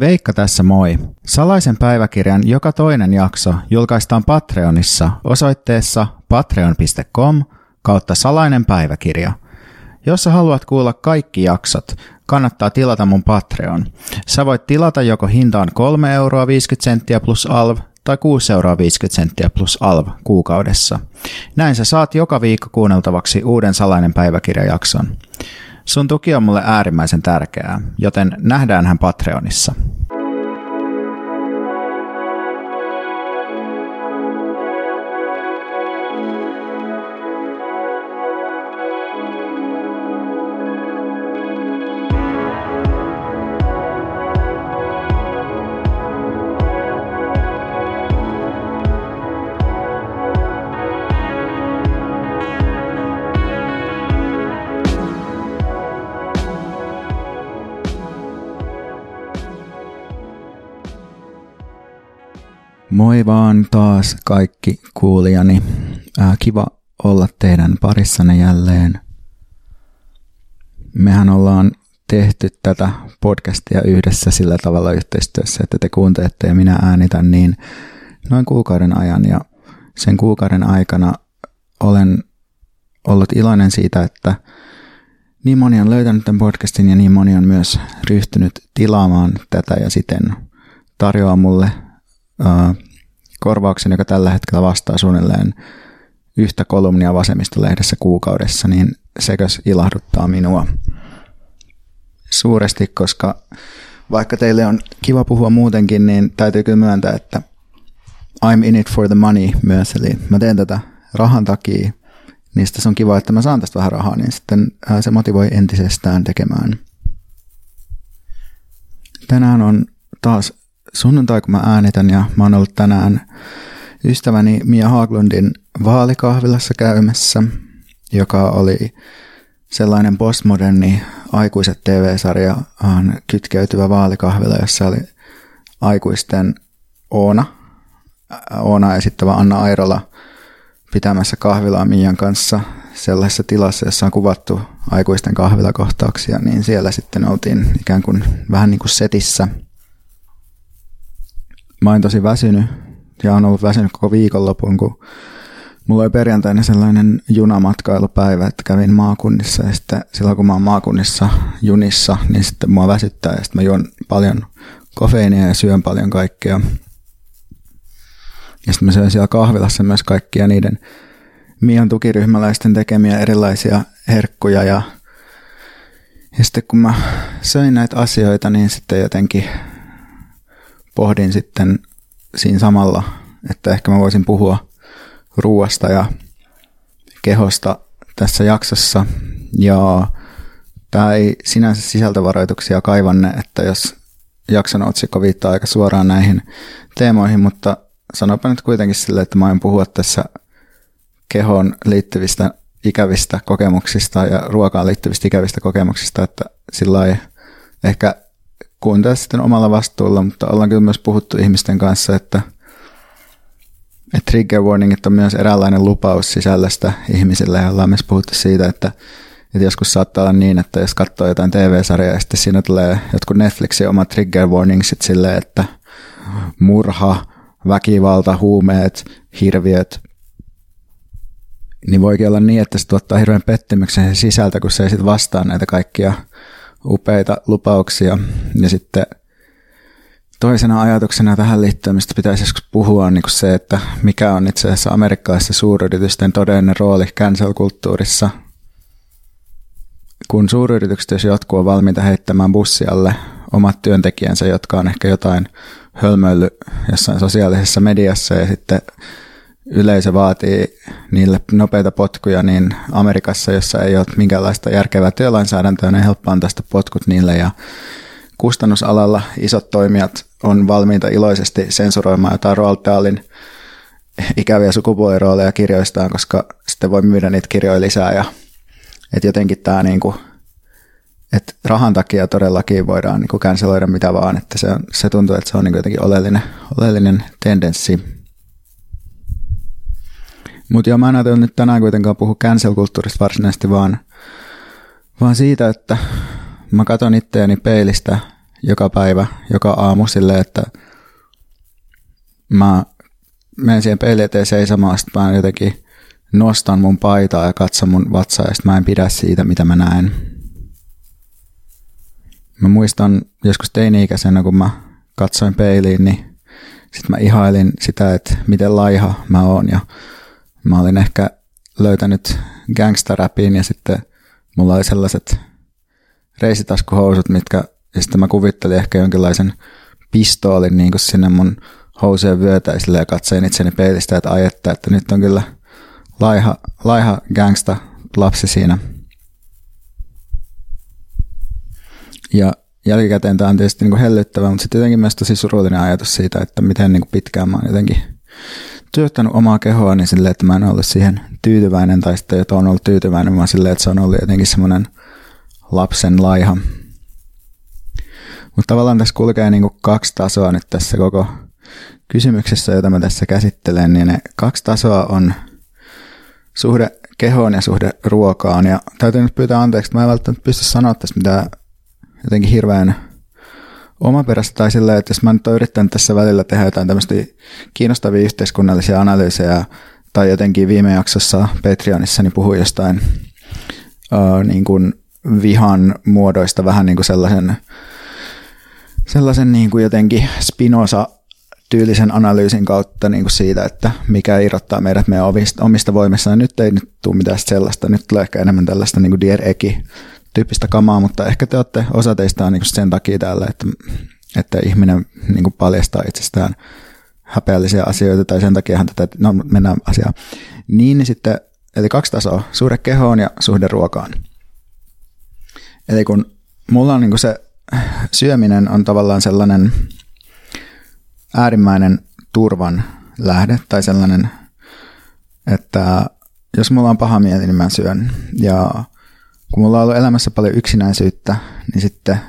Veikka tässä moi. Salaisen päiväkirjan joka toinen jakso julkaistaan Patreonissa osoitteessa patreon.com kautta salainen päiväkirja. Jos sä haluat kuulla kaikki jaksot, kannattaa tilata mun Patreon. Sä voit tilata joko hintaan 3 euroa 50 senttiä plus alv tai 6 euroa 50 senttiä plus alv kuukaudessa. Näin sä saat joka viikko kuunneltavaksi uuden salainen päiväkirjajakson. Tuki on mulle äärimmäisen tärkeää, joten nähdään hän Patreonissa. Moi vaan taas kaikki kuulijani. Ää, kiva olla teidän parissanne jälleen. Mehän ollaan tehty tätä podcastia yhdessä sillä tavalla yhteistyössä, että te kuuntelette ja minä äänitän niin noin kuukauden ajan. Ja sen kuukauden aikana olen ollut iloinen siitä, että niin moni on löytänyt tämän podcastin ja niin moni on myös ryhtynyt tilaamaan tätä ja siten tarjoaa mulle korvauksen, joka tällä hetkellä vastaa suunnilleen yhtä kolumnia vasemmistolehdessä kuukaudessa, niin sekös ilahduttaa minua suuresti, koska vaikka teille on kiva puhua muutenkin, niin täytyy kyllä myöntää, että I'm in it for the money myös, eli mä teen tätä rahan takia, niin se on kiva, että mä saan tästä vähän rahaa, niin sitten se motivoi entisestään tekemään. Tänään on taas sunnuntai, kun mä äänitän ja mä oon ollut tänään ystäväni Mia Haaglundin vaalikahvilassa käymässä, joka oli sellainen postmoderni aikuiset TV-sarja kytkeytyvä vaalikahvila, jossa oli aikuisten Oona, Oona esittävä Anna Airola pitämässä kahvilaa Mian kanssa sellaisessa tilassa, jossa on kuvattu aikuisten kahvilakohtauksia, niin siellä sitten oltiin ikään kuin vähän niin kuin setissä – Mä oon tosi väsynyt ja on ollut väsynyt koko viikonlopun, kun mulla oli perjantaina sellainen junamatkailupäivä, että kävin maakunnissa ja sitten silloin kun mä oon maakunnissa junissa, niin sitten mua väsyttää ja sitten mä juon paljon kofeiinia ja syön paljon kaikkea. Ja sitten mä syön siellä kahvilassa myös kaikkia niiden Mian tukiryhmäläisten tekemiä erilaisia herkkuja ja, ja sitten kun mä söin näitä asioita, niin sitten jotenkin pohdin sitten siinä samalla, että ehkä mä voisin puhua ruuasta ja kehosta tässä jaksossa. Ja tämä ei sinänsä sisältövaroituksia kaivanne, että jos jakson otsikko viittaa aika suoraan näihin teemoihin, mutta sanopa nyt kuitenkin sille, että mä aion puhua tässä kehoon liittyvistä ikävistä kokemuksista ja ruokaan liittyvistä ikävistä kokemuksista, että sillä ei ehkä kuuntele sitten omalla vastuulla, mutta ollaan kyllä myös puhuttu ihmisten kanssa, että, että trigger warningit on myös eräänlainen lupaus sisällöstä ihmisille. Ja ollaan myös puhuttu siitä, että, että joskus saattaa olla niin, että jos katsoo jotain TV-sarjaa ja sitten siinä tulee jotkut Netflixin omat trigger warningsit silleen, että murha, väkivalta, huumeet, hirviöt, niin voikin olla niin, että se tuottaa hirveän pettymyksen sisältä, kun se ei sitten vastaa näitä kaikkia upeita lupauksia. Ja sitten toisena ajatuksena tähän liittyen, mistä pitäisi joskus puhua, on niin se, että mikä on itse asiassa amerikkalaisten suuryritysten todellinen rooli cancel-kulttuurissa. Kun suuryritykset, jos jotkut on valmiita heittämään bussialle omat työntekijänsä, jotka on ehkä jotain hölmöillyt jossain sosiaalisessa mediassa ja sitten yleisö vaatii niille nopeita potkuja, niin Amerikassa, jossa ei ole minkäänlaista järkevää työlainsäädäntöä, niin helppo antaa tästä potkut niille. Ja kustannusalalla isot toimijat on valmiita iloisesti sensuroimaan jotain Roald Dahlin ikäviä sukupuolirooleja kirjoistaan, koska sitten voi myydä niitä kirjoja lisää. Ja että jotenkin tämä niinku, että rahan takia todellakin voidaan niinku canceloida mitä vaan, että se, on, se tuntuu, että se on niinku jotenkin oleellinen, oleellinen tendenssi mutta joo, mä en ajatellut nyt tänään kuitenkaan puhua cancel-kulttuurista varsinaisesti, vaan, vaan siitä, että mä katson itseäni peilistä joka päivä, joka aamu silleen, että mä menen siihen peilin eteen seisomaan, sitten mä jotenkin nostan mun paitaa ja katson mun vatsaa ja sitten mä en pidä siitä, mitä mä näen. Mä muistan joskus teini-ikäisenä, kun mä katsoin peiliin, niin sitten mä ihailin sitä, että miten laiha mä oon ja mä olin ehkä löytänyt gangsta-räpiin ja sitten mulla oli sellaiset reisitaskuhousut, mitkä, ja sitten mä kuvittelin ehkä jonkinlaisen pistoolin niin kuin sinne mun housujen vyötäisille ja katsoin itseni peilistä, että ajetta, että nyt on kyllä laiha, laiha gangsta lapsi siinä. Ja jälkikäteen tämä on tietysti niin kuin hellyttävä, mutta sitten jotenkin myös tosi surullinen ajatus siitä, että miten niin kuin pitkään mä oon jotenkin työttänyt omaa kehoa niin silleen, että mä en ollut siihen tyytyväinen tai sitten, että on ollut tyytyväinen, vaan silleen, että se on ollut jotenkin semmoinen lapsen laiha. Mutta tavallaan tässä kulkee niin kuin kaksi tasoa nyt tässä koko kysymyksessä, jota mä tässä käsittelen, niin ne kaksi tasoa on suhde kehoon ja suhde ruokaan. Ja täytyy nyt pyytää anteeksi, että mä en välttämättä pysty sanoa tässä mitään jotenkin hirveän omaperäistä tai silleen, että jos mä nyt yrittänyt tässä välillä tehdä jotain tämmöistä kiinnostavia yhteiskunnallisia analyysejä tai jotenkin viime jaksossa Patreonissa niin puhuin jostain uh, niin kuin vihan muodoista vähän niin kuin sellaisen, sellaisen niin kuin jotenkin spinosa tyylisen analyysin kautta niin kuin siitä, että mikä irrottaa meidät meidän omista, omista voimista. Nyt ei nyt tule mitään sellaista, nyt tulee ehkä enemmän tällaista niin kuin Dear Eki tyyppistä kamaa, mutta ehkä te olette, osa teistä on niin sen takia täällä, että, että ihminen niin paljastaa itsestään häpeällisiä asioita tai sen takia tätä, no mennään asiaan. Niin, niin sitten, eli kaksi tasoa, suhde kehoon ja suhde ruokaan. Eli kun mulla on niin se syöminen on tavallaan sellainen äärimmäinen turvan lähde tai sellainen, että jos mulla on paha mieli, niin mä syön. Ja kun mulla on ollut elämässä paljon yksinäisyyttä, niin sitten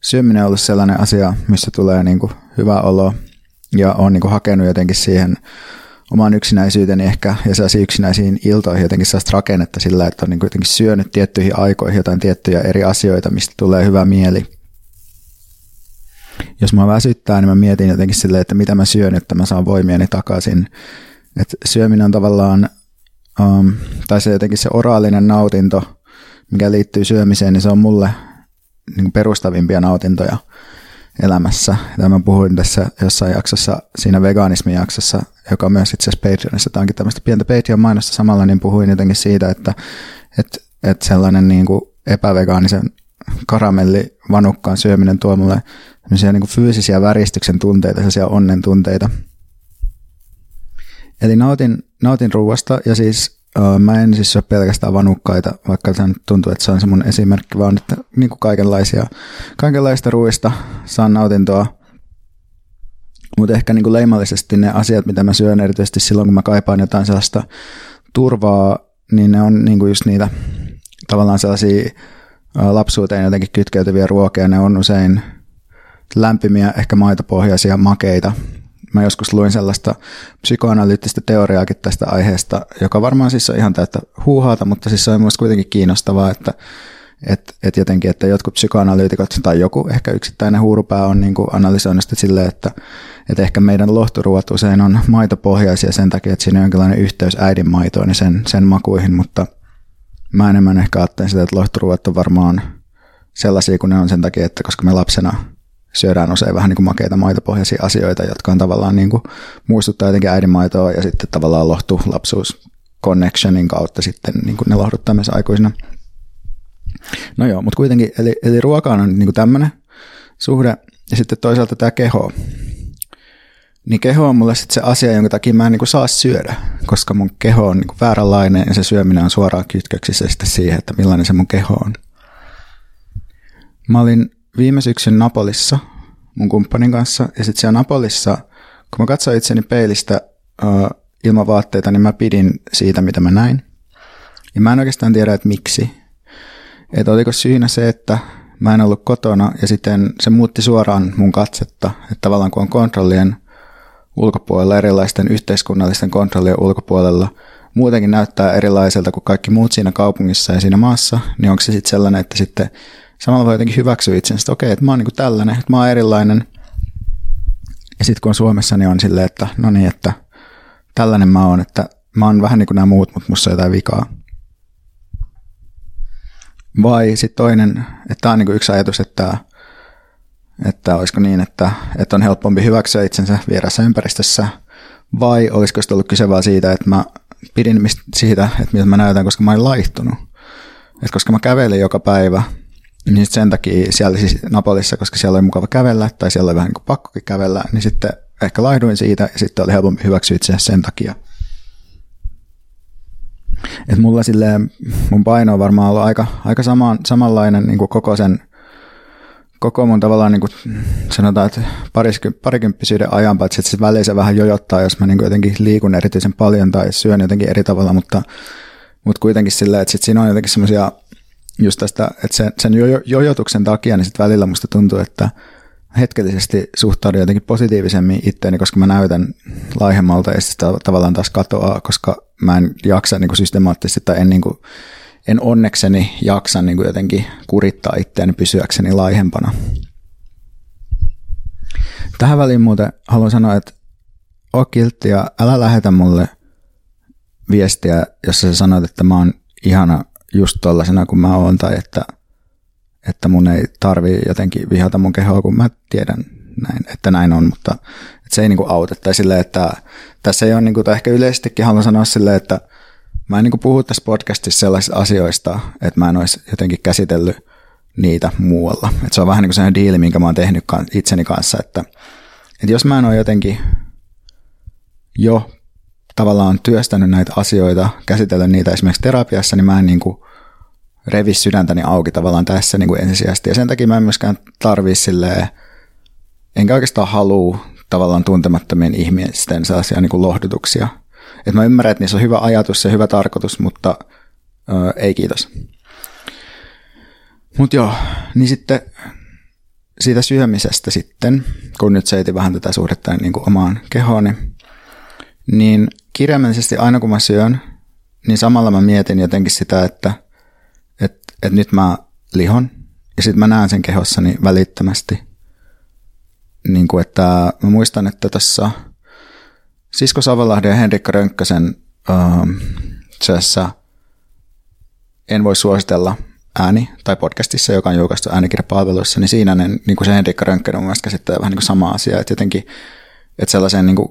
syöminen on ollut sellainen asia, missä tulee niin kuin hyvä olo ja on niin kuin hakenut jotenkin siihen omaan yksinäisyyteni ehkä ja sellaisiin yksinäisiin iltoihin jotenkin sellaista rakennetta sillä, että on niin kuin jotenkin syönyt tiettyihin aikoihin jotain tiettyjä eri asioita, mistä tulee hyvä mieli. Jos mä väsyttää, niin mä mietin jotenkin silleen, että mitä mä syön, että mä saan voimiani takaisin. Et syöminen on tavallaan, um, tai se jotenkin se oraalinen nautinto – mikä liittyy syömiseen, niin se on mulle niin perustavimpia nautintoja elämässä. Tämä mä puhuin tässä jossain jaksossa, siinä veganismin jaksossa, joka on myös itse asiassa Patreonissa. Tämä onkin tämmöistä pientä Patreon-mainosta samalla, niin puhuin jotenkin siitä, että, että, että sellainen niin kuin epävegaanisen karamellivanukkaan syöminen tuo mulle niin kuin fyysisiä väristyksen tunteita, sellaisia onnen tunteita. Eli nautin, nautin ruoasta ja siis Mä en siis ole pelkästään vanukkaita, vaikka se tuntuu, että se on se mun esimerkki, vaan että niin kuin kaikenlaisia, kaikenlaista ruuista saan nautintoa. Mutta ehkä niin kuin leimallisesti ne asiat, mitä mä syön erityisesti silloin, kun mä kaipaan jotain sellaista turvaa, niin ne on niin kuin just niitä tavallaan sellaisia lapsuuteen jotenkin kytkeytyviä ruokia. Ne on usein lämpimiä, ehkä maitopohjaisia makeita, Mä joskus luin sellaista psykoanalyyttistä teoriaakin tästä aiheesta, joka varmaan siis on ihan täyttä huuhaata, mutta siis se on myös kuitenkin kiinnostavaa, että et, et jotenkin, että jotkut psykoanalyytikot tai joku ehkä yksittäinen huurupää on niin analysoinut sitä silleen, että, että ehkä meidän lohturuot usein on maitopohjaisia sen takia, että siinä on jonkinlainen yhteys äidin maitoon ja sen, sen makuihin, mutta mä enemmän ehkä ajattelen sitä, että lohturuot on varmaan sellaisia kuin ne on sen takia, että koska me lapsena syödään usein vähän niin kuin makeita maitopohjaisia asioita, jotka on tavallaan niin kuin muistuttaa jotenkin äidinmaitoa ja sitten tavallaan lohtu lapsuus connectionin kautta sitten niin kuin ne lohduttaa myös aikuisina. No joo, mutta kuitenkin, eli, eli ruoka on niin kuin tämmöinen suhde ja sitten toisaalta tämä keho. Niin keho on mulle sitten se asia, jonka takia mä en niin kuin saa syödä, koska mun keho on niin kuin vääränlainen ja se syöminen on suoraan kytköksissä sitten siihen, että millainen se mun keho on. Mä olin viime syksyn Napolissa mun kumppanin kanssa. Ja sitten siellä Napolissa, kun mä katsoin itseni peilistä uh, ilman vaatteita, niin mä pidin siitä, mitä mä näin. Ja mä en oikeastaan tiedä, että miksi. Että oliko syynä se, että mä en ollut kotona ja sitten se muutti suoraan mun katsetta. Että tavallaan kun on kontrollien ulkopuolella, erilaisten yhteiskunnallisten kontrollien ulkopuolella, muutenkin näyttää erilaiselta kuin kaikki muut siinä kaupungissa ja siinä maassa, niin onko se sitten sellainen, että sitten samalla voi jotenkin hyväksyä itsensä, että okei, että mä oon niin tällainen, että mä oon erilainen. Ja sitten kun on Suomessa, niin on silleen, että no niin, että tällainen mä oon, että mä oon vähän niin kuin nämä muut, mutta musta on jotain vikaa. Vai sitten toinen, että tämä on niin yksi ajatus, että, että olisiko niin, että, että on helpompi hyväksyä itsensä vieressä ympäristössä, vai olisiko sitten ollut kyse vaan siitä, että mä pidin siitä, että miltä mä näytän, koska mä olin laihtunut. Et koska mä kävelin joka päivä, niin sen takia siellä siis Napolissa, koska siellä oli mukava kävellä, tai siellä oli vähän niin kuin pakkokin kävellä, niin sitten ehkä laihduin siitä, ja sitten oli helpompi hyväksyä itse sen takia. Et mulla silleen, mun paino on varmaan ollut aika, aika sama, samanlainen niin kuin koko sen, koko mun tavallaan niin kuin sanotaan, että parisky, parikymppisyyden ajan, paitsi että se väliin se vähän jojottaa, jos mä niin kuin jotenkin liikun erityisen paljon tai syön jotenkin eri tavalla, mutta, mutta kuitenkin silleen, että sit siinä on jotenkin semmoisia just tästä, että sen, sen jo, jojotuksen takia, niin sitten välillä musta tuntuu, että hetkellisesti suhtaudun jotenkin positiivisemmin itteeni, koska mä näytän laihemmalta ja sitten tavallaan taas katoaa, koska mä en jaksa niin kuin systemaattisesti tai en, niin kuin, en onnekseni jaksa niin kuin jotenkin kurittaa itseäni pysyäkseni laihempana. Tähän väliin muuten haluan sanoa, että oo kiltti ja älä lähetä mulle viestiä, jossa sä sanoit, että mä oon ihana just tollasena kuin mä oon tai että, että mun ei tarvi jotenkin vihata mun kehoa, kun mä tiedän näin, että näin on, mutta että se ei niinku auta. Tai silleen, että tässä ei ole, niinku, tai ehkä yleisestikin haluan sanoa silleen, että mä en niinku puhu tässä podcastissa sellaisista asioista, että mä en olisi jotenkin käsitellyt niitä muualla. Että se on vähän niin kuin sellainen diili, minkä mä oon tehnyt itseni kanssa, että, että jos mä en ole jotenkin jo tavallaan työstänyt näitä asioita, käsitellyt niitä esimerkiksi terapiassa, niin mä en niin kuin revi sydäntäni auki tavallaan tässä niin kuin ensisijaisesti. Ja sen takia mä en myöskään tarvii silleen, enkä oikeastaan halua tavallaan tuntemattomien ihmisten sellaisia niin kuin lohdutuksia. Et mä ymmärrän, että niissä on hyvä ajatus ja hyvä tarkoitus, mutta ö, ei kiitos. Mutta joo, niin sitten siitä syömisestä sitten, kun nyt seitin vähän tätä suhdetta niin kuin omaan kehooni, niin kirjaimellisesti aina kun mä syön, niin samalla mä mietin jotenkin sitä, että, että, että nyt mä lihon ja sitten mä näen sen kehossani välittömästi. Niin kuin, että mä muistan, että tässä Sisko Savolahden ja Henrikka Rönkkösen ähm, En voi suositella ääni tai podcastissa, joka on julkaistu äänikirjapalveluissa, niin siinä ne, niin kuin se Henrikka Rönkkönen mun mielestä käsittää vähän niin kuin sama asia, että jotenkin että sellaisen niin kuin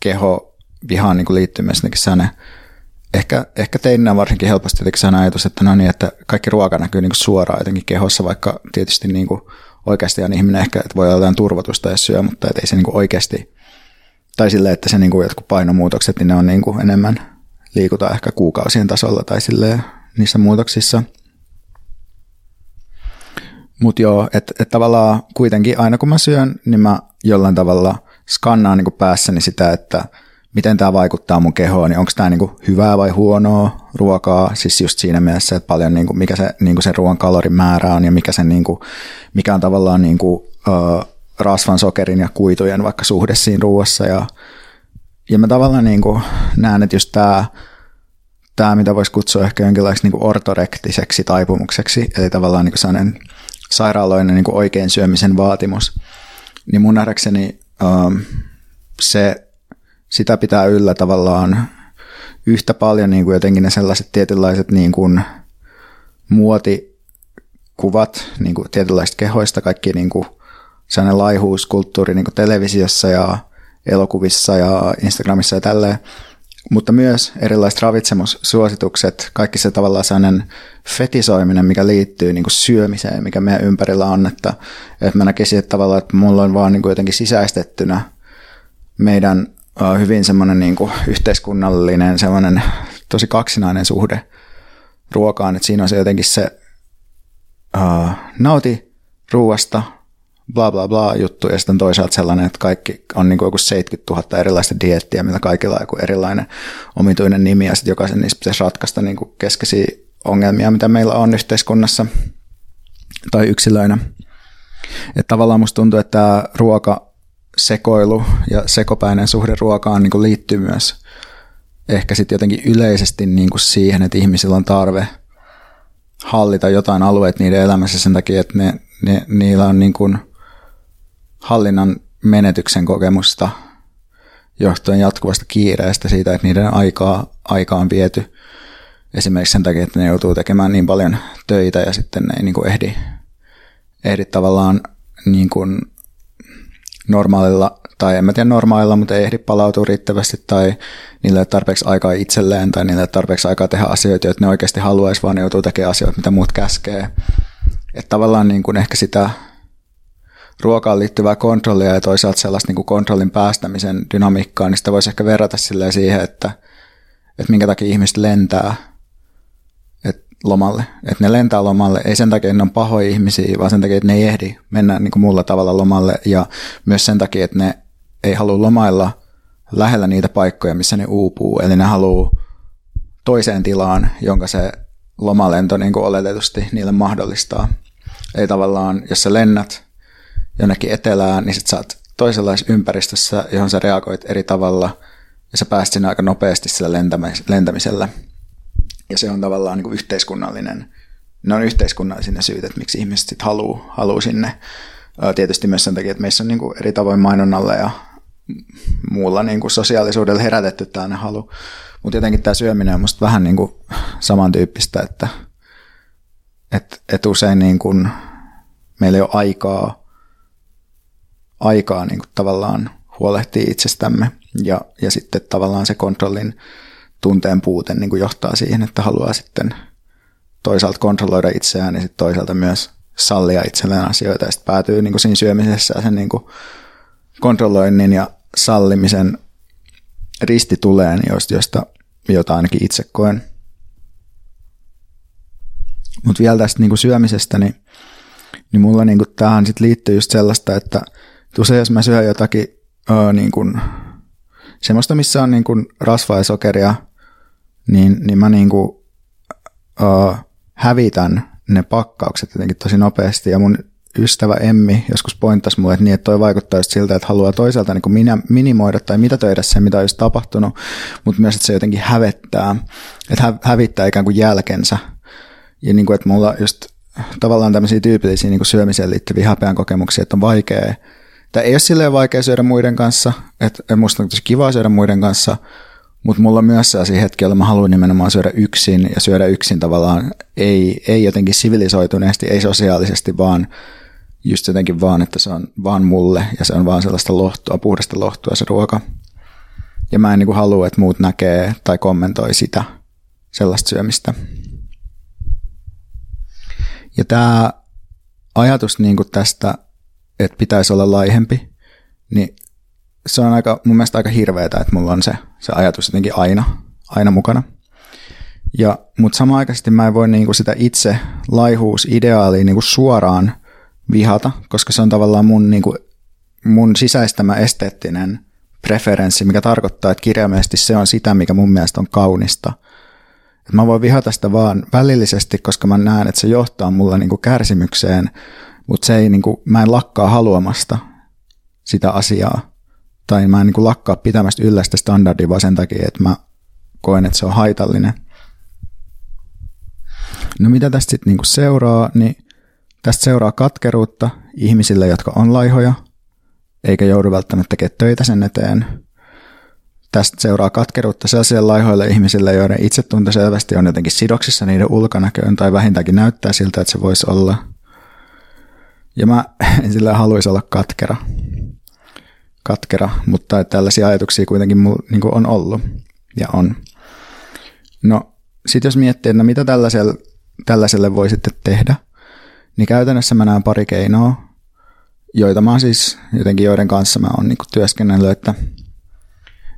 keho vihaan niin liittyy myös sellainen, ehkä, ehkä teininä varsinkin helposti jotenkin sellainen ajatus, että no niin, että kaikki ruoka näkyy niin suoraan jotenkin kehossa, vaikka tietysti niin oikeasti on ihminen ehkä, että voi olla jotain turvotusta ja syö, mutta ei se niin oikeasti, tai silleen, että se niin jotkut painomuutokset, niin ne on niin enemmän liikuta ehkä kuukausien tasolla tai silleen niissä muutoksissa. Mutta joo, että et tavallaan kuitenkin aina kun mä syön, niin mä jollain tavalla skannaan niin päässäni sitä, että – miten tämä vaikuttaa mun kehoon, niin onko tämä niinku hyvää vai huonoa ruokaa, siis just siinä mielessä, että paljon niinku, mikä se, niinku se ruoan kalorimäärä on ja mikä, se, niinku, mikä on tavallaan niinku, ö, rasvan, sokerin ja kuitujen vaikka suhde siinä ruoassa. Ja, ja mä tavallaan niinku näen, että just tämä tämä, mitä voisi kutsua ehkä jonkinlaiseksi niin ortorektiseksi taipumukseksi, eli tavallaan niin sellainen sairaaloinen niin oikein syömisen vaatimus, niin mun nähdäkseni um, se sitä pitää yllä tavallaan yhtä paljon niin kuin jotenkin ne sellaiset tietynlaiset niin kuin muotikuvat niin kuin tietynlaisista kehoista, kaikki niin kuin sellainen laihuuskulttuuri niin kuin televisiossa ja elokuvissa ja Instagramissa ja tälleen, mutta myös erilaiset ravitsemussuositukset, kaikki se tavallaan sellainen fetisoiminen, mikä liittyy niin kuin syömiseen, mikä meidän ympärillä on, että, että mä näkisin, että tavallaan, että mulla on vaan niin kuin jotenkin sisäistettynä meidän hyvin semmoinen niin kuin yhteiskunnallinen, semmoinen tosi kaksinainen suhde ruokaan, että siinä on se jotenkin se uh, nauti ruuasta, bla bla bla juttu, ja sitten toisaalta sellainen, että kaikki on niin kuin joku 70 000 erilaista diettiä, millä kaikilla on joku erilainen omituinen nimi, ja sitten jokaisen niistä pitäisi ratkaista niin kuin keskeisiä ongelmia, mitä meillä on yhteiskunnassa tai yksilöinä. Että tavallaan musta tuntuu, että ruoka sekoilu ja sekopäinen suhde ruokaan niin kuin liittyy myös ehkä sitten jotenkin yleisesti niin kuin siihen, että ihmisillä on tarve hallita jotain alueita niiden elämässä sen takia, että ne, ne, niillä on niin kuin hallinnan menetyksen kokemusta johtuen jatkuvasta kiireestä siitä, että niiden aikaa, aikaa on viety esimerkiksi sen takia, että ne joutuu tekemään niin paljon töitä ja sitten ne ei niin kuin ehdi, ehdi tavallaan niin kuin normaalilla, tai en mä tiedä normaalilla, mutta ei ehdi palautua riittävästi tai niillä ei ole tarpeeksi aikaa itselleen tai niillä ei ole tarpeeksi aikaa tehdä asioita, joita ne oikeasti haluaisi, vaan ne joutuu tekemään asioita, mitä muut käskee. Että tavallaan niin kuin ehkä sitä ruokaan liittyvää kontrollia ja toisaalta sellaista niin kuin kontrollin päästämisen dynamiikkaa, niin sitä voisi ehkä verrata siihen, että, että minkä takia ihmiset lentää lomalle. Että ne lentää lomalle, ei sen takia, että ne on pahoja ihmisiä, vaan sen takia, että ne ei ehdi mennä niin kuin muulla tavalla lomalle ja myös sen takia, että ne ei halua lomailla lähellä niitä paikkoja, missä ne uupuu. Eli ne haluaa toiseen tilaan, jonka se lomalento niin kuin oletetusti niille mahdollistaa. Eli tavallaan, jos sä lennät jonnekin etelään, niin sit sä oot toisenlaisessa ympäristössä, johon sä reagoit eri tavalla, ja sä pääst sinne aika nopeasti sillä lentämisellä. Ja se on tavallaan niin kuin yhteiskunnallinen, ne on yhteiskunnallisia ne syyt, että miksi ihmiset sitten haluaa haluu sinne. Tietysti myös sen takia, että meissä on niin kuin eri tavoin mainonnalla ja muulla niin kuin sosiaalisuudella herätetty tällainen halu. Mutta jotenkin tämä syöminen on musta vähän niin kuin samantyyppistä, että et, et usein niin kuin meillä ei ole aikaa, aikaa niin kuin tavallaan huolehtia itsestämme ja, ja sitten tavallaan se kontrollin tunteen puute niin kuin johtaa siihen, että haluaa sitten toisaalta kontrolloida itseään ja sitten toisaalta myös sallia itselleen asioita ja sitten päätyy niin kuin siinä syömisessä sen niin kuin kontrolloinnin ja sallimisen ristituleen, josta, jota ainakin itse koen. Mutta vielä tästä niinku syömisestä, niin, niin mulla niinku tähän sit liittyy just sellaista, että usein jos mä syön jotakin öö, niinku, semmoista, missä on niinku rasvaa ja sokeria, niin, niin mä niinku, öö, hävitän ne pakkaukset jotenkin tosi nopeasti ja mun ystävä Emmi joskus pointtasi mulle, että, niin, että toi vaikuttaa just siltä, että haluaa toisaalta niin kuin minä, minimoida tai mitätöidä sen, mitä on just tapahtunut, mutta myös, että se jotenkin hävettää, että hävittää ikään kuin jälkensä. Ja niin kuin, että mulla just tavallaan tämmöisiä tyypillisiä niin kuin syömiseen liittyviä häpeän kokemuksia, että on vaikea, tai ei ole silleen vaikea syödä muiden kanssa, että musta on tosi kiva syödä muiden kanssa, mutta mulla myös sellaisia hetkiä, joilla mä haluan nimenomaan syödä yksin ja syödä yksin tavallaan ei, ei jotenkin sivilisoituneesti, ei sosiaalisesti, vaan just jotenkin vaan, että se on vaan mulle ja se on vaan sellaista lohtua, puhdasta lohtua se ruoka. Ja mä en niin kuin halua, että muut näkee tai kommentoi sitä sellaista syömistä. Ja tämä ajatus niin kuin tästä, että pitäisi olla laihempi, niin se on aika, mun mielestä aika hirveetä, että mulla on se, se ajatus jotenkin aina, aina mukana. Ja, mutta samaaikaisesti mä en voi niinku sitä itse laihuusideaalia niinku suoraan vihata, koska se on tavallaan mun, niin kuin, mun sisäistämä esteettinen preferenssi, mikä tarkoittaa, että kirjaimellisesti se on sitä, mikä mun mielestä on kaunista. Et mä voin vihata sitä vaan välillisesti, koska mä näen, että se johtaa mulla niin kuin kärsimykseen, mutta se ei, niin kuin, mä en lakkaa haluamasta sitä asiaa. Tai mä en niin kuin lakkaa pitämästä yllä sitä standardia vaan sen takia, että mä koen, että se on haitallinen. No mitä tästä sitten niin seuraa, niin Tästä seuraa katkeruutta ihmisille, jotka on laihoja, eikä joudu välttämättä tekemään töitä sen eteen. Tästä seuraa katkeruutta sellaisille laihoille ihmisille, joiden itsetunto selvästi on jotenkin sidoksissa niiden ulkonäköön tai vähintäänkin näyttää siltä, että se voisi olla. Ja mä en sillä haluaisi olla katkera. Katkera, mutta tällaisia ajatuksia kuitenkin niin on ollut ja on. No, sitten jos miettii, että no mitä tällaiselle, tällaiselle voi sitten tehdä – niin käytännössä mä näen pari keinoa, joita mä siis jotenkin joiden kanssa mä oon niin työskennellyt, että,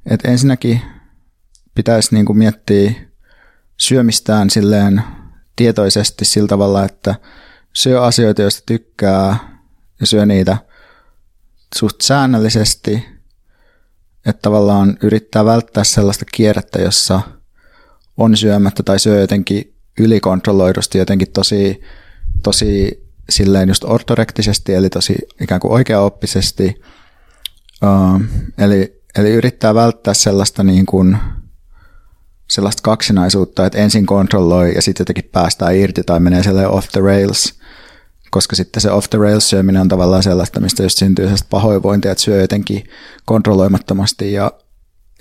että ensinnäkin pitäisi niin kuin miettiä syömistään silleen tietoisesti sillä tavalla, että syö asioita, joista tykkää ja syö niitä suht säännöllisesti, että tavallaan yrittää välttää sellaista kierrettä, jossa on syömättä tai syö jotenkin ylikontrolloidusti, jotenkin tosi tosi silleen just ortorektisesti, eli tosi ikään kuin oikeaoppisesti. Uh, eli, eli yrittää välttää sellaista niin kuin, sellaista kaksinaisuutta, että ensin kontrolloi ja sitten jotenkin päästään irti tai menee off the rails, koska sitten se off the rails syöminen on tavallaan sellaista, mistä just syntyy sellaista pahoinvointia, että syö jotenkin kontrolloimattomasti ja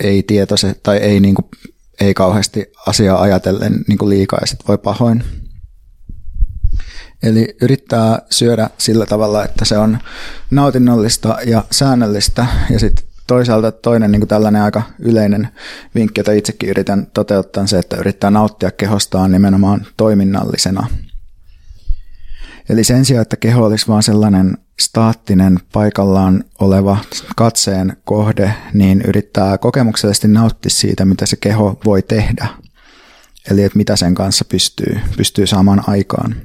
ei tietoise tai ei, niin kuin, ei kauheasti asiaa ajatellen niin kuin liikaa ja sitten voi pahoin. Eli yrittää syödä sillä tavalla, että se on nautinnollista ja säännöllistä ja sitten toisaalta toinen niin kuin tällainen aika yleinen vinkki, jota itsekin yritän toteuttaa, on se, että yrittää nauttia kehostaan nimenomaan toiminnallisena. Eli sen sijaan, että keho olisi vaan sellainen staattinen paikallaan oleva katseen kohde, niin yrittää kokemuksellisesti nauttia siitä, mitä se keho voi tehdä. Eli että mitä sen kanssa pystyy, pystyy saamaan aikaan.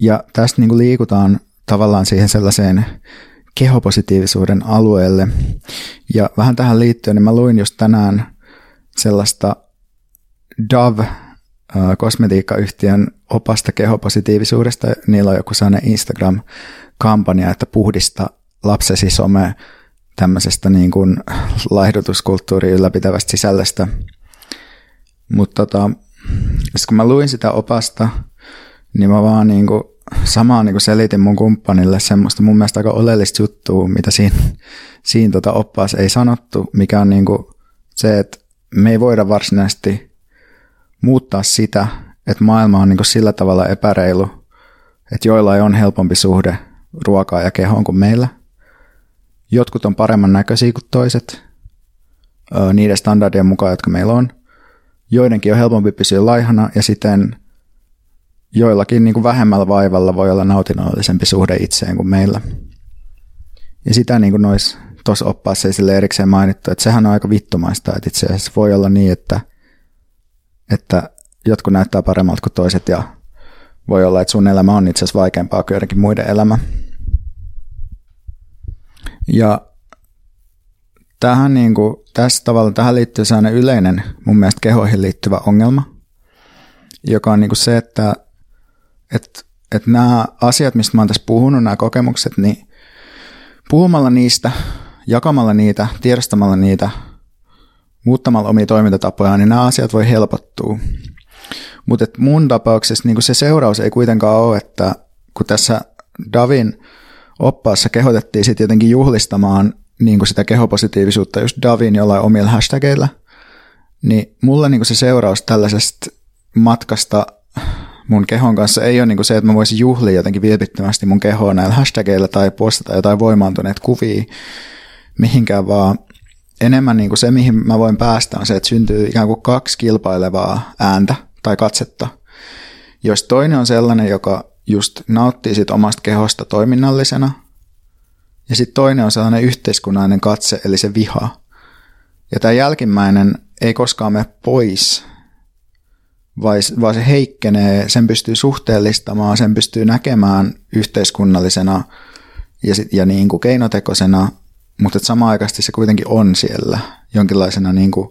Ja tästä niin kuin liikutaan tavallaan siihen sellaiseen kehopositiivisuuden alueelle. Ja vähän tähän liittyen, niin mä luin just tänään sellaista Dove kosmetiikkayhtiön opasta kehopositiivisuudesta. Niillä on joku sellainen Instagram-kampanja, että puhdista lapsesi some tämmöisestä niin kuin laihdutuskulttuuriin ylläpitävästä sisällöstä. Mutta tota, kun mä luin sitä opasta, niin mä vaan niin kuin samaa niin kuin selitin mun kumppanille semmoista mun mielestä aika oleellista juttua, mitä siinä, siinä tota oppaassa ei sanottu, mikä on niin kuin se, että me ei voida varsinaisesti muuttaa sitä, että maailma on niin kuin sillä tavalla epäreilu, että joilla ei on helpompi suhde ruokaa ja kehoon kuin meillä. Jotkut on paremman näköisiä kuin toiset, niiden standardien mukaan, jotka meillä on. Joidenkin on helpompi pysyä laihana ja siten joillakin niin kuin vähemmällä vaivalla voi olla nautinnollisempi suhde itseen kuin meillä. Ja sitä niin kuin nois tuossa oppaassa ei sille erikseen mainittu, että sehän on aika vittumaista, että itse asiassa voi olla niin, että, että jotkut näyttää paremmalta kuin toiset ja voi olla, että sun elämä on itse asiassa vaikeampaa kuin joidenkin muiden elämä. Ja tähän, niin kuin, tässä tavalla tähän liittyy sellainen yleinen mun mielestä kehoihin liittyvä ongelma, joka on niin kuin se, että että et nämä asiat, mistä mä oon tässä puhunut, nämä kokemukset, niin puhumalla niistä, jakamalla niitä, tiedostamalla niitä, muuttamalla omia toimintatapoja, niin nämä asiat voi helpottua. Mutta mun tapauksessa niin se seuraus ei kuitenkaan ole, että kun tässä Davin oppaassa kehotettiin sitten jotenkin juhlistamaan niin sitä kehopositiivisuutta just Davin jollain omilla hashtageilla, niin mulla niin se seuraus tällaisesta matkasta mun kehon kanssa ei ole niin se, että mä voisin juhlia jotenkin vilpittömästi mun kehoa näillä hashtageilla tai postata jotain voimaantuneet kuvia mihinkään, vaan enemmän niin kuin se, mihin mä voin päästä, on se, että syntyy ikään kuin kaksi kilpailevaa ääntä tai katsetta. Jos toinen on sellainen, joka just nauttii sit omasta kehosta toiminnallisena, ja sitten toinen on sellainen yhteiskunnallinen katse, eli se viha. Ja tämä jälkimmäinen ei koskaan mene pois vaan se heikkenee, sen pystyy suhteellistamaan, sen pystyy näkemään yhteiskunnallisena ja, sit, ja niin kuin keinotekoisena, mutta samaan aikaisesti se kuitenkin on siellä jonkinlaisena niin kuin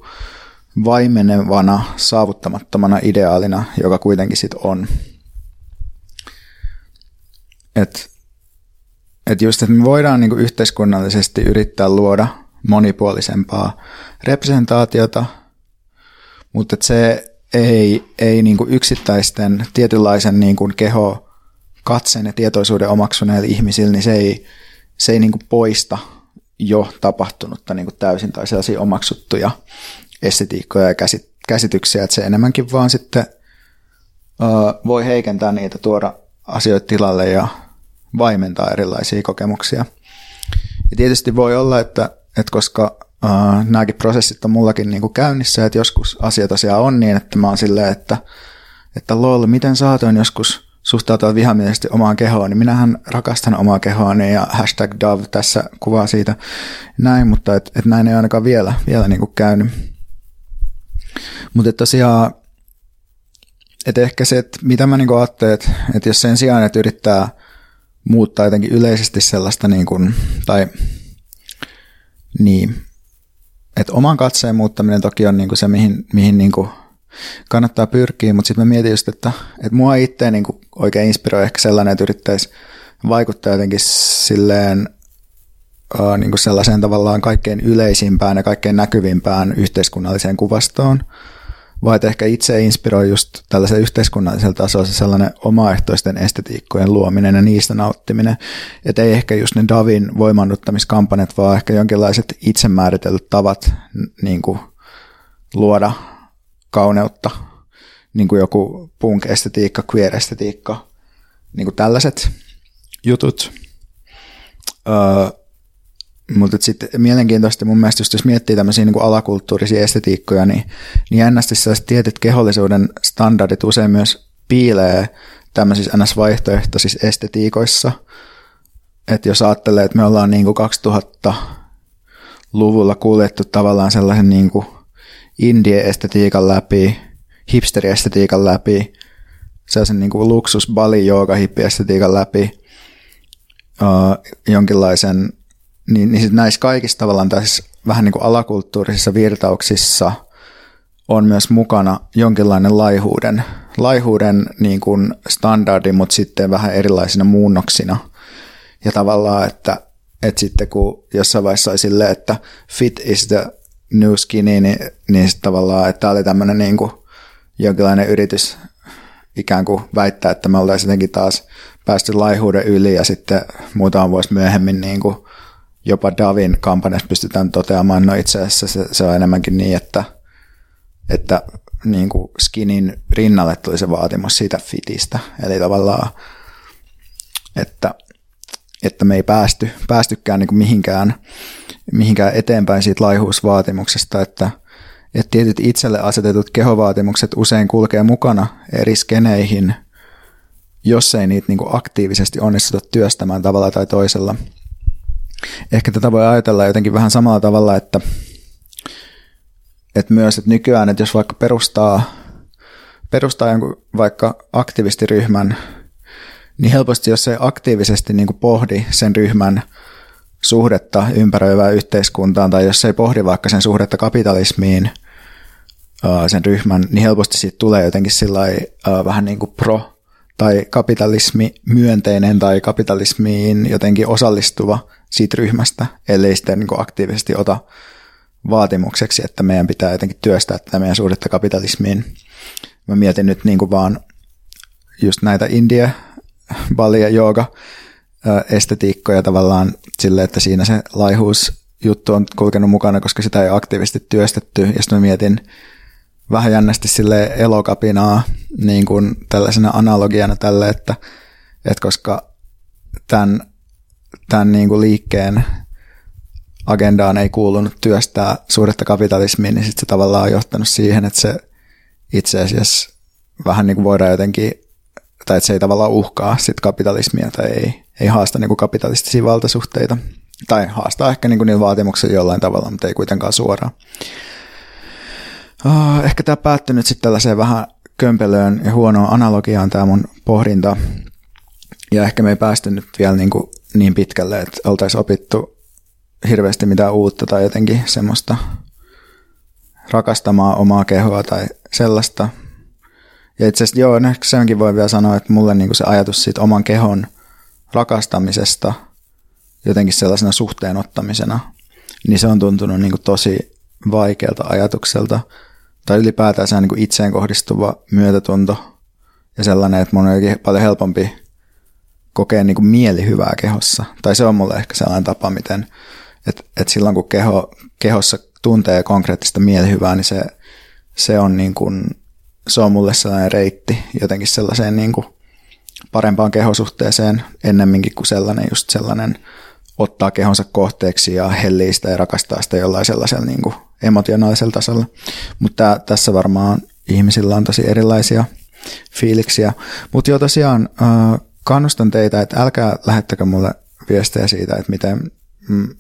vaimenevana, saavuttamattomana ideaalina, joka kuitenkin sitten on. Et, et just, että me voidaan niin kuin yhteiskunnallisesti yrittää luoda monipuolisempaa representaatiota, mutta se ei, ei niin kuin yksittäisten tietynlaisen niin kuin keho, katseen ja tietoisuuden omaksuneille ihmisille, niin se ei, se ei niin kuin poista jo tapahtunutta niin kuin täysin tai sellaisia omaksuttuja estetiikkoja ja käsityksiä, että se enemmänkin vaan sitten voi heikentää niitä, tuoda asioita tilalle ja vaimentaa erilaisia kokemuksia. Ja tietysti voi olla, että, että koska uh, nämäkin prosessit on mullakin niin kuin käynnissä, että joskus asia tosiaan on niin, että mä oon silleen, että, että lol, miten saatoin joskus suhtautua vihamielisesti omaan kehoon, niin minähän rakastan omaa kehoani ja hashtag Dove tässä kuvaa siitä näin, mutta et, et näin ei ainakaan vielä, vielä niin kuin käynyt. Mutta tosiaan, että ehkä se, että mitä mä niin ajattelen, että, että jos sen sijaan, että yrittää muuttaa jotenkin yleisesti sellaista niin kuin, tai niin, että oman katseen muuttaminen toki on niinku se, mihin, mihin niinku kannattaa pyrkiä, mutta sitten mä mietin just, että, että mua itse niinku oikein inspiroi ehkä sellainen, että yrittäisi vaikuttaa jotenkin silleen uh, niin kuin sellaiseen tavallaan kaikkein yleisimpään ja kaikkein näkyvimpään yhteiskunnalliseen kuvastoon, vai että ehkä itse inspiroi just tällaisen yhteiskunnallisella tasolla se sellainen omaehtoisten estetiikkojen luominen ja niistä nauttiminen. Että ei ehkä just ne Davin voimannuttamiskampanjat, vaan ehkä jonkinlaiset itsemääritellyt tavat niin kuin luoda kauneutta, niin kuin joku punk-estetiikka, queer-estetiikka, niin kuin tällaiset jutut. Öö, mutta sitten mielenkiintoista mun mielestä, jos miettii tämmöisiä niin alakulttuurisia estetiikkoja, niin, niin jännästi sellaiset tietyt kehollisuuden standardit usein myös piilee tämmöisissä NS-vaihtoehtoisissa estetiikoissa. Että jos ajattelee, että me ollaan niin kuin 2000-luvulla kuljettu tavallaan sellaisen niin kuin indie-estetiikan läpi, hipsteri-estetiikan läpi, sellaisen niin kuin luksus bali jooga hippi-estetiikan läpi, uh, jonkinlaisen niin, niin sit näissä kaikissa tavallaan tässä vähän niin kuin alakulttuurisissa virtauksissa on myös mukana jonkinlainen laihuuden, laihuuden niin kuin standardi, mutta sitten vähän erilaisina muunnoksina. Ja tavallaan, että, että sitten kun jossain vaiheessa oli silleen, että fit is the new skinny, niin, niin sitten tavallaan, että tämä oli tämmöinen niin kuin jonkinlainen yritys ikään kuin väittää, että me oltaisiin jotenkin taas päästy laihuuden yli ja sitten muutama vuosi myöhemmin niin kuin jopa Davin kampanjassa pystytään toteamaan, no itse asiassa se, se on enemmänkin niin, että, että niin kuin skinin rinnalle tuli se vaatimus siitä fitistä. Eli tavallaan, että, että me ei päästy, päästykään niin kuin mihinkään, mihinkään eteenpäin siitä laihuusvaatimuksesta, että, että tietyt itselle asetetut kehovaatimukset usein kulkee mukana eri skeneihin, jos ei niitä niin kuin aktiivisesti onnistuta työstämään tavalla tai toisella – Ehkä tätä voi ajatella jotenkin vähän samalla tavalla, että, että myös, että nykyään, että jos vaikka perustaa, perustaa jonkun vaikka aktivistiryhmän, niin helposti jos se aktiivisesti niin kuin pohdi sen ryhmän suhdetta ympäröivään yhteiskuntaan, tai jos ei pohdi vaikka sen suhdetta kapitalismiin, sen ryhmän, niin helposti siitä tulee jotenkin sillä vähän niin kuin pro- tai kapitalismi myönteinen tai kapitalismiin jotenkin osallistuva siitä ryhmästä, ellei sitten niin aktiivisesti ota vaatimukseksi, että meidän pitää jotenkin työstää tätä meidän suhdetta kapitalismiin. Mä mietin nyt niin kuin vaan just näitä India, Bali ja jooga estetiikkoja tavallaan sille, että siinä se laihuus juttu on kulkenut mukana, koska sitä ei aktiivisesti työstetty. Ja sitten mä mietin vähän jännästi sille elokapinaa niin kuin tällaisena analogiana tälle, että, että koska tämän tämän niin kuin liikkeen agendaan ei kuulunut työstää suhdetta kapitalismiin, niin sitten se tavallaan on johtanut siihen, että se itse asiassa vähän niin kuin voidaan jotenkin, tai että se ei tavallaan uhkaa sit kapitalismia tai ei, ei haasta niin kuin kapitalistisia valtasuhteita. Tai haastaa ehkä niin kuin niillä vaatimuksilla jollain tavalla, mutta ei kuitenkaan suoraan. Uh, ehkä tämä päättyi nyt sitten tällaiseen vähän kömpelöön ja huonoon analogiaan tämä mun pohdinta. Ja ehkä me ei päästy nyt vielä niin kuin niin pitkälle, että oltaisiin opittu hirveästi mitään uutta tai jotenkin semmoista rakastamaan omaa kehoa tai sellaista. Ja itse asiassa joo, ehkä senkin voi vielä sanoa, että mulle niin se ajatus siitä oman kehon rakastamisesta jotenkin sellaisena suhteen ottamisena, niin se on tuntunut niin tosi vaikealta ajatukselta. Tai ylipäätään se niin itseen kohdistuva myötätunto ja sellainen, että mun on paljon helpompi kokea niin kuin mielihyvää kehossa. Tai se on mulle ehkä sellainen tapa, miten, että, että silloin kun keho, kehossa tuntee konkreettista mielihyvää, niin se, se on niin kuin, se on mulle sellainen reitti jotenkin sellaiseen niin kuin parempaan kehosuhteeseen ennemminkin kuin sellainen just sellainen ottaa kehonsa kohteeksi ja hellii sitä ja rakastaa sitä jollain sellaisella niin kuin emotionaalisella tasolla. Mutta tässä varmaan ihmisillä on tosi erilaisia fiiliksiä. Mutta jo tosiaan kannustan teitä, että älkää lähettäkö mulle viestejä siitä, että miten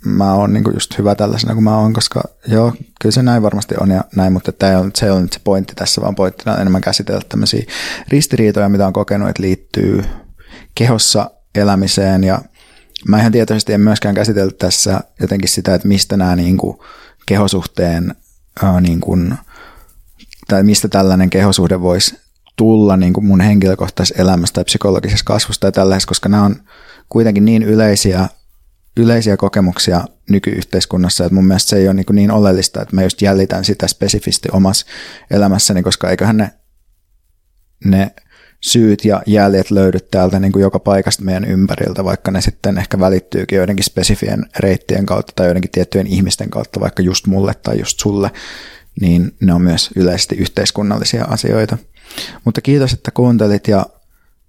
mä oon niin just hyvä tällaisena kuin mä oon, koska joo, kyllä se näin varmasti on ja näin, mutta tämä on, se on nyt se pointti tässä, vaan pointtina on enemmän käsitellä tämmöisiä ristiriitoja, mitä on kokenut, että liittyy kehossa elämiseen ja mä ihan tietoisesti en myöskään käsitellä tässä jotenkin sitä, että mistä nämä niin kuin kehosuhteen ää, niin kuin, tai mistä tällainen kehosuhde voisi tulla niin kuin mun henkilökohtaisessa elämässä tai psykologisessa kasvusta tai tällaisessa, koska nämä on kuitenkin niin yleisiä yleisiä kokemuksia nykyyhteiskunnassa, että mun mielestä se ei ole niin, niin oleellista, että mä just jäljitän sitä spesifisti omassa elämässäni, koska eiköhän ne, ne syyt ja jäljet löydy täältä niin kuin joka paikasta meidän ympäriltä, vaikka ne sitten ehkä välittyykin joidenkin spesifien reittien kautta tai joidenkin tiettyjen ihmisten kautta, vaikka just mulle tai just sulle, niin ne on myös yleisesti yhteiskunnallisia asioita. Mutta kiitos, että kuuntelit ja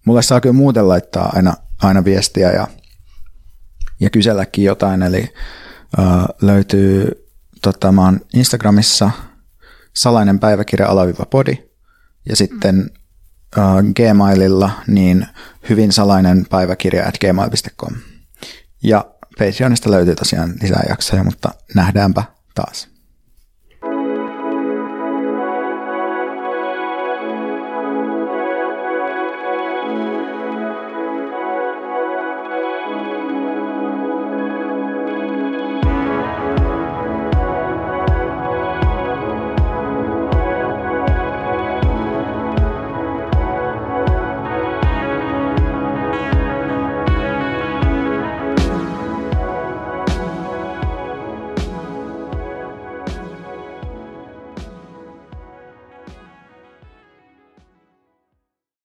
mulle saa kyllä muuten laittaa aina, aina viestiä ja, ja kyselläkin jotain, eli uh, löytyy tota, mä oon Instagramissa salainen päiväkirja alaviva podi ja sitten uh, Gmaililla niin hyvin salainen päiväkirja at gmail.com. Ja Patreonista löytyy tosiaan lisää jaksoja, mutta nähdäänpä taas.